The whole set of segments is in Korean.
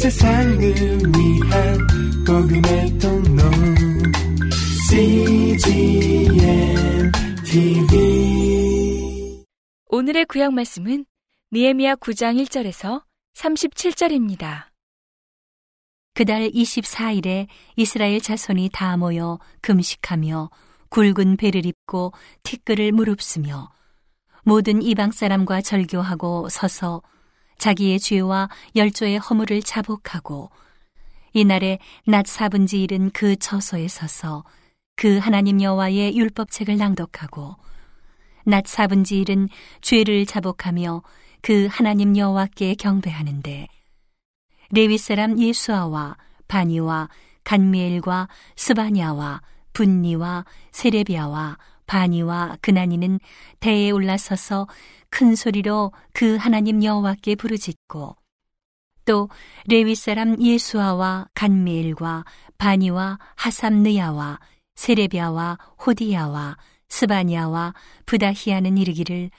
세상을 위한 복음의 통로 CGM TV 오늘의 구약 말씀은 니에미야 9장 1절에서 37절입니다. 그달 24일에 이스라엘 자손이 다 모여 금식하며 굵은 배를 입고 티끌을 무릅쓰며 모든 이방 사람과 절교하고 서서 자기의 죄와 열조의 허물을 자복하고 이날에 낮 사분지 일은 그 처소에 서서 그 하나님 여호와의 율법책을 낭독하고 낮 사분지 일은 죄를 자복하며 그 하나님 여호와께 경배하는데 레위 사람 예수아와 바니와 간미엘과 스바냐와 분니와 세레비아와 바니와 그나니는 대에 올라서서 큰 소리로 그 하나님 여호와께 부르짖고 또 레위 사람 예수아와 간미엘과 바니와 하삼느야와 세레비아와 호디야와 스바냐와 부다히야는 이르기를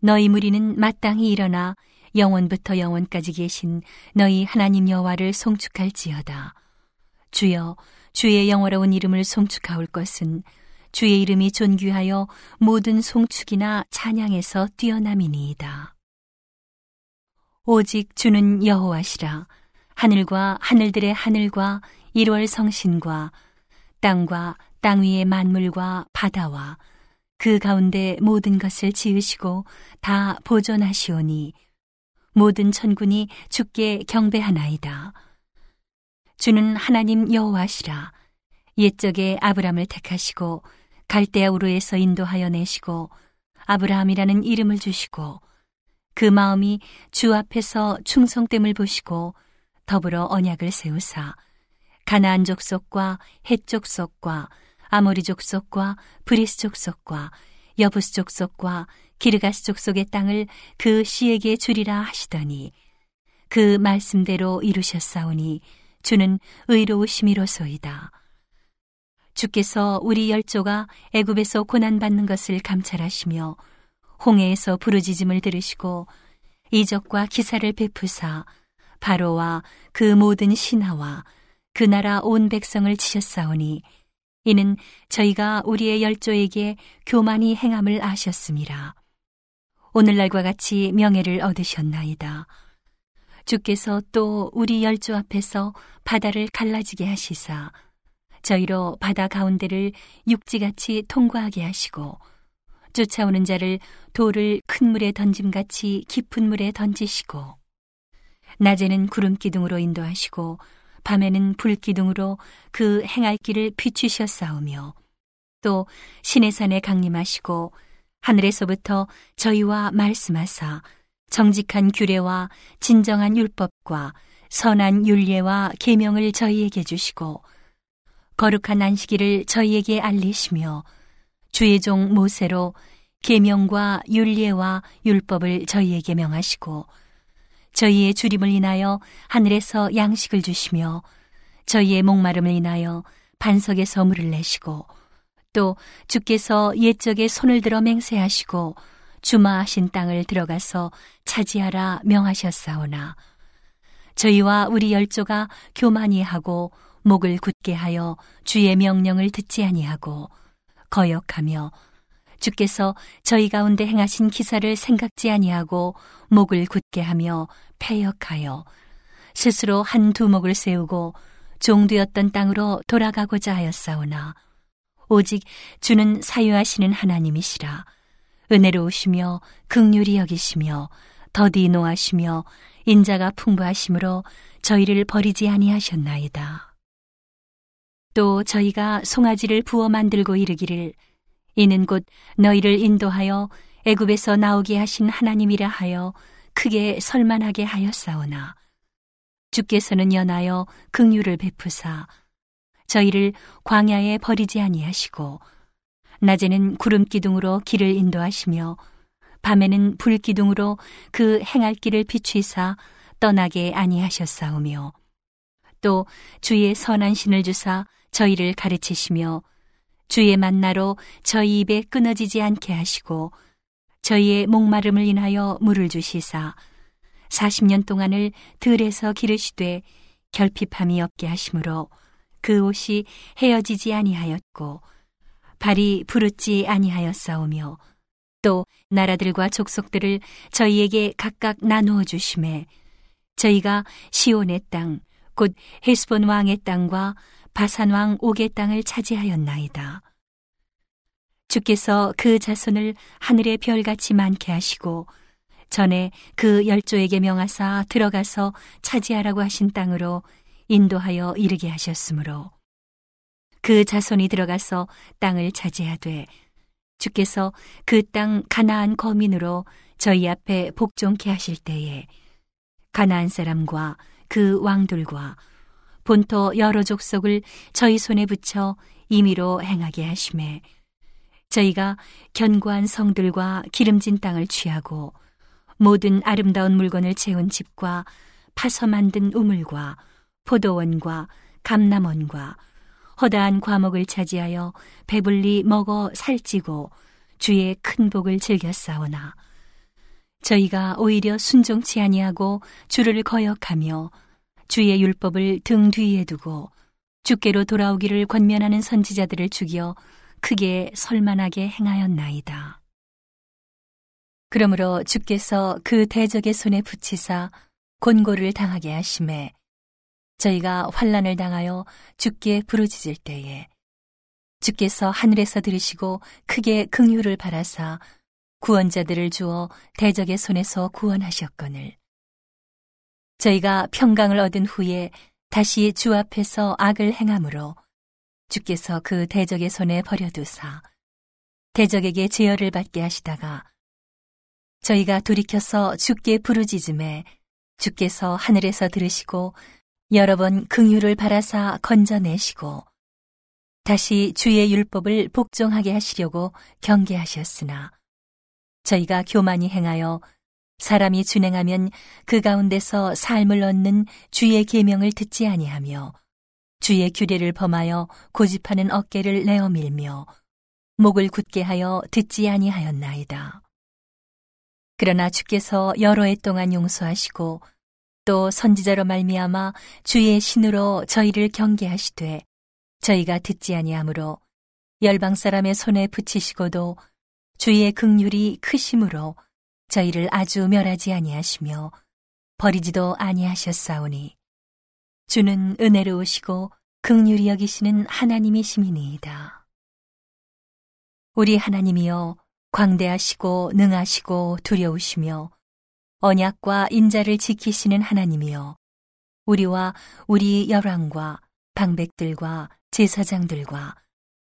너희 무리는 마땅히 일어나 영원부터 영원까지 계신 너희 하나님 여호와를 송축할지어다. 주여 주의 영어로운 이름을 송축하올 것은 주의 이름이 존귀하여 모든 송축이나 찬양에서 뛰어남이니이다. 오직 주는 여호와시라 하늘과 하늘들의 하늘과 일월 성신과 땅과 땅 위의 만물과 바다와 그 가운데 모든 것을 지으시고 다 보존하시오니 모든 천군이 주께 경배하나이다. 주는 하나님 여호와시라. 옛적에 아브람을 택하시고 갈대아 우르에서 인도하여 내시고 아브라함이라는 이름을 주시고 그 마음이 주 앞에서 충성됨을 보시고 더불어 언약을 세우사 가나안 족속과 헷 족속과 아모리 족속과 브리스 족속과 여부스 족속과 기르가스 족속의 땅을 그 씨에게 주리라 하시더니 그 말씀대로 이루셨사오니 주는 의로우심이로소이다. 주께서 우리 열조가 애굽에서 고난 받는 것을 감찰하시며 홍해에서 부르짖음을 들으시고 이적과 기사를 베푸사 바로와 그 모든 신하와 그 나라 온 백성을 치셨사오니 이는 저희가 우리의 열조에게 교만히 행함을 아셨습니다. 오늘날과 같이 명예를 얻으셨나이다. 주께서 또 우리 열조 앞에서 바다를 갈라지게 하시사 저희로 바다 가운데를 육지같이 통과하게 하시고 쫓아오는 자를 돌을 큰 물에 던짐같이 깊은 물에 던지시고 낮에는 구름 기둥으로 인도하시고 밤에는 불 기둥으로 그 행할 길을 비추셨사오며 또 신의 산에 강림하시고 하늘에서부터 저희와 말씀하사 정직한 규례와 진정한 율법과 선한 윤례와 계명을 저희에게 주시고 거룩한 안식일을 저희에게 알리시며 주의 종 모세로 계명과 윤례와 율법을 저희에게 명하시고 저희의 주림을 인하여 하늘에서 양식을 주시며 저희의 목마름을 인하여 반석에서 물을 내시고 또 주께서 옛적에 손을 들어 맹세하시고 주마하신 땅을 들어가서 차지하라 명하셨사오나 저희와 우리 열조가 교만히 하고 목을 굳게 하여 주의 명령을 듣지 아니하고 거역하며 주께서 저희 가운데 행하신 기사를 생각지 아니하고 목을 굳게 하며 패역하여 스스로 한 두목을 세우고 종되었던 땅으로 돌아가고자 하였사오나 오직 주는 사유하시는 하나님이시라 은혜로우시며 극률이 여기시며 더디 노하시며 인자가 풍부하심으로 저희를 버리지 아니하셨나이다. 또 저희가 송아지를 부어 만들고 이르기를 이는 곧 너희를 인도하여 애굽에서 나오게 하신 하나님이라 하여 크게 설만하게 하였사오나. 주께서는 연하여 긍휼을 베푸사 저희를 광야에 버리지 아니하시고 낮에는 구름 기둥으로 길을 인도하시며 밤에는 불 기둥으로 그 행할 길을 비추사 떠나게 아니하셨사오며 또 주의 선한 신을 주사 저희를 가르치시며 주의 만나로 저희 입에 끊어지지 않게 하시고 저희의 목마름을 인하여 물을 주시사 40년 동안을 들에서 기르시되 결핍함이 없게 하심으로 그 옷이 헤어지지 아니하였고 발이 부르지 아니하였사오며 또 나라들과 족속들을 저희에게 각각 나누어 주심에 저희가 시온의 땅 곧 헤스본 왕의 땅과 바산 왕 옥의 땅을 차지하였나이다. 주께서 그 자손을 하늘의 별같이 많게 하시고 전에 그 열조에게 명하사 들어가서 차지하라고 하신 땅으로 인도하여 이르게 하셨으므로 그 자손이 들어가서 땅을 차지하되 주께서 그 땅 가나안 거민으로 저희 앞에 복종케 하실 때에 가나안 사람과 그 왕들과 본토 여러 족속을 저희 손에 붙여 임의로 행하게 하심에 저희가 견고한 성들과 기름진 땅을 취하고 모든 아름다운 물건을 채운 집과 파서 만든 우물과 포도원과 감남원과 허다한 과목을 차지하여 배불리 먹어 살찌고 주의 큰 복을 즐겼사오나 저희가 오히려 순종치 아니하고 주를 거역하며 주의 율법을 등 뒤에 두고 주께로 돌아오기를 권면하는 선지자들을 죽여 크게 설만하게 행하였나이다. 그러므로 주께서 그 대적의 손에 붙이사 곤고를 당하게 하심에 저희가 환란을 당하여 주께 부르짖을 때에 주께서 하늘에서 들으시고 크게 긍휼을 바라사 구원자들을 주어 대적의 손에서 구원하셨거늘 저희가 평강을 얻은 후에 다시 주 앞에서 악을 행함으로 주께서 그 대적의 손에 버려두사 대적에게 제어를 받게 하시다가 저희가 돌이켜서 주께 부르짖음에 주께서 하늘에서 들으시고 여러 번 긍휼을 바라사 건져내시고 다시 주의 율법을 복종하게 하시려고 경계하셨으나 저희가 교만히 행하여 사람이 준행하면 그 가운데서 삶을 얻는 주의 계명을 듣지 아니하며 주의 규례를 범하여 고집하는 어깨를 내어 밀며 목을 굳게 하여 듣지 아니하였나이다. 그러나 주께서 여러 해 동안 용서하시고 또 선지자로 말미암아 주의 신으로 저희를 경계하시되 저희가 듣지 아니하므로 열방 사람의 손에 붙이시고도 주의 극률이 크심으로 저희를 아주 멸하지 아니하시며 버리지도 아니하셨사오니 주는 은혜로우시고 극률이 여기시는 하나님이시미니이다. 우리 하나님이여 광대하시고 능하시고 두려우시며 언약과 인자를 지키시는 하나님이여 우리와 우리 열왕과 방백들과 제사장들과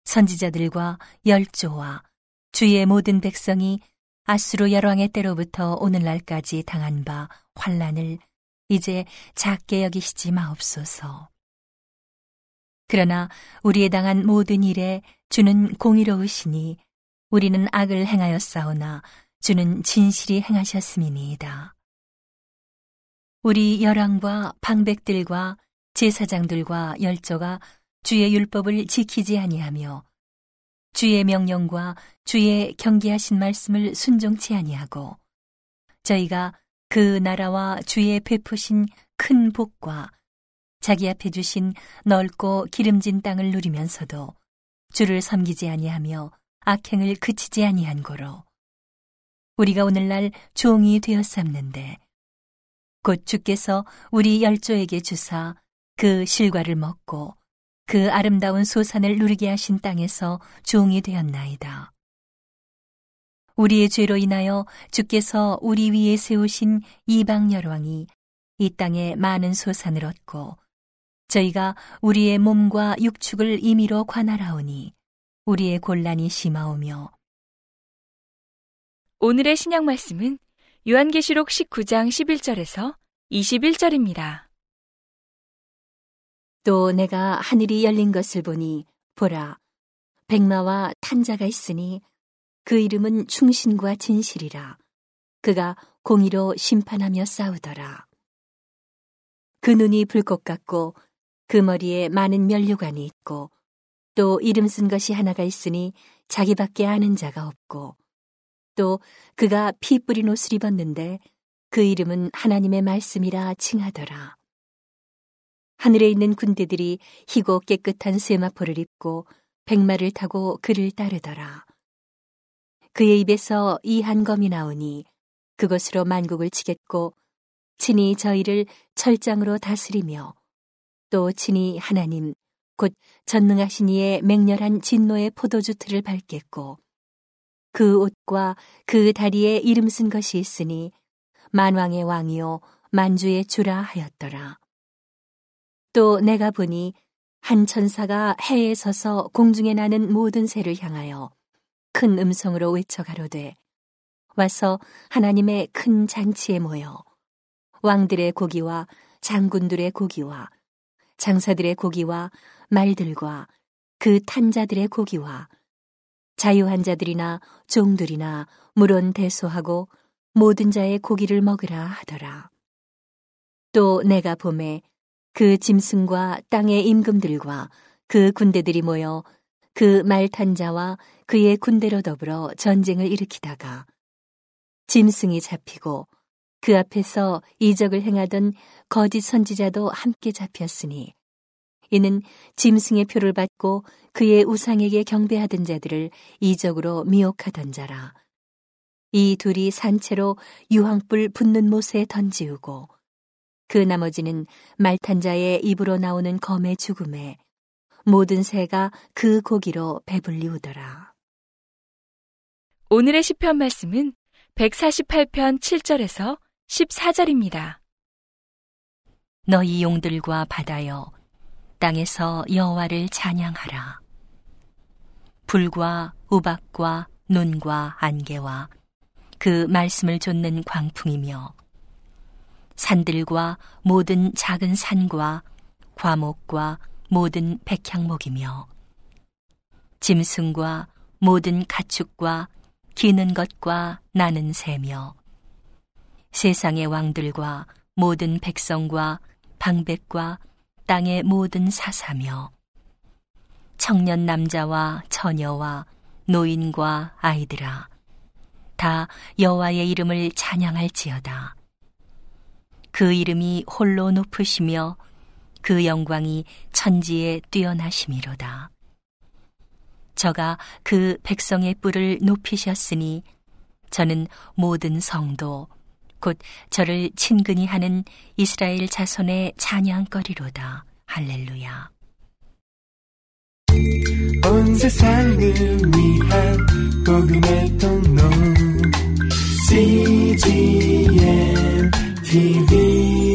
선지자들과 열조와 주의 모든 백성이 아수르 열왕의 때로부터 오늘날까지 당한 바 환란을 이제 작게 여기시지 마옵소서. 그러나 우리에 당한 모든 일에 주는 공의로우시니 우리는 악을 행하였사오나 주는 진실이 행하셨음이니이다. 우리 열왕과 방백들과 제사장들과 열조가 주의 율법을 지키지 아니하며 주의 명령과 주의 경계하신 말씀을 순종치 아니하고 저희가 그 나라와 주의 베푸신 큰 복과 자기 앞에 주신 넓고 기름진 땅을 누리면서도 주를 섬기지 아니하며 악행을 그치지 아니한 고로 우리가 오늘날 종이 되었삼는데 곧 주께서 우리 열조에게 주사 그 실과를 먹고 그 아름다운 소산을 누리게 하신 땅에서 종이 되었나이다. 우리의 죄로 인하여 주께서 우리 위에 세우신 이방 열왕이 이 땅에 많은 소산을 얻고 저희가 우리의 몸과 육축을 임의로 관할하오니 우리의 곤란이 심하오며 오늘의 신약 말씀은 요한계시록 19장 11절에서 21절입니다. 또 내가 하늘이 열린 것을 보니 보라 백마와 탄자가 있으니 그 이름은 충신과 진실이라. 그가 공의로 심판하며 싸우더라. 그 눈이 불꽃 같고 그 머리에 많은 면류관이 있고 또 이름 쓴 것이 하나가 있으니 자기밖에 아는 자가 없고 또 그가 피 뿌린 옷을 입었는데 그 이름은 하나님의 말씀이라 칭하더라. 하늘에 있는 군대들이 희고 깨끗한 세마포를 입고 백마를 타고 그를 따르더라. 그의 입에서 이 한 검이 나오니 그것으로 만국을 치겠고 친히 저희를 철장으로 다스리며 또 친히 하나님 곧 전능하신 이의 맹렬한 진노의 포도주 틀을 밟겠고 그 옷과 그 다리에 이름 쓴 것이 있으니 만왕의 왕이요 만주의 주라 하였더라. 또 내가 보니 한 천사가 해에 서서 공중에 나는 모든 새를 향하여 큰 음성으로 외쳐 가로되 와서 하나님의 큰 잔치에 모여 왕들의 고기와 장군들의 고기와 장사들의 고기와 말들과 그 탄자들의 고기와 자유한 자들이나 종들이나 물론 대소하고 모든 자의 고기를 먹으라 하더라. 또 내가 봄에 그 짐승과 땅의 임금들과 그 군대들이 모여 그 말탄 자와 그의 군대로 더불어 전쟁을 일으키다가 짐승이 잡히고 그 앞에서 이적을 행하던 거짓 선지자도 함께 잡혔으니 이는 짐승의 표를 받고 그의 우상에게 경배하던 자들을 이적으로 미혹하던 자라. 이 둘이 산채로 유황불 붙는 못에 던지우고 그 나머지는 말탄 자의 입으로 나오는 검의 죽음에 모든 새가 그 고기로 배불리우더라. 오늘의 시편 말씀은 148편 7절에서 14절입니다. 너희 용들과 바다여 땅에서 여호와를 찬양하라. 불과 우박과 눈과 안개와 그 말씀을 좇는 광풍이며 산들과 모든 작은 산과 과목과 모든 백향목이며 짐승과 모든 가축과 기는 것과 나는 새며 세상의 왕들과 모든 백성과 방백과 땅의 모든 사사며 청년 남자와 처녀와 노인과 아이들아 다 여호와의 이름을 찬양할지어다. 그 이름이 홀로 높으시며 그 영광이 천지에 뛰어나심이로다. 저가 그 백성의 뿔을 높이셨으니 저는 모든 성도 곧 저를 친근히 하는 이스라엘 자손의 찬양거리로다. 할렐루야. 온 세상을 위한 복음의 통로 CGM TV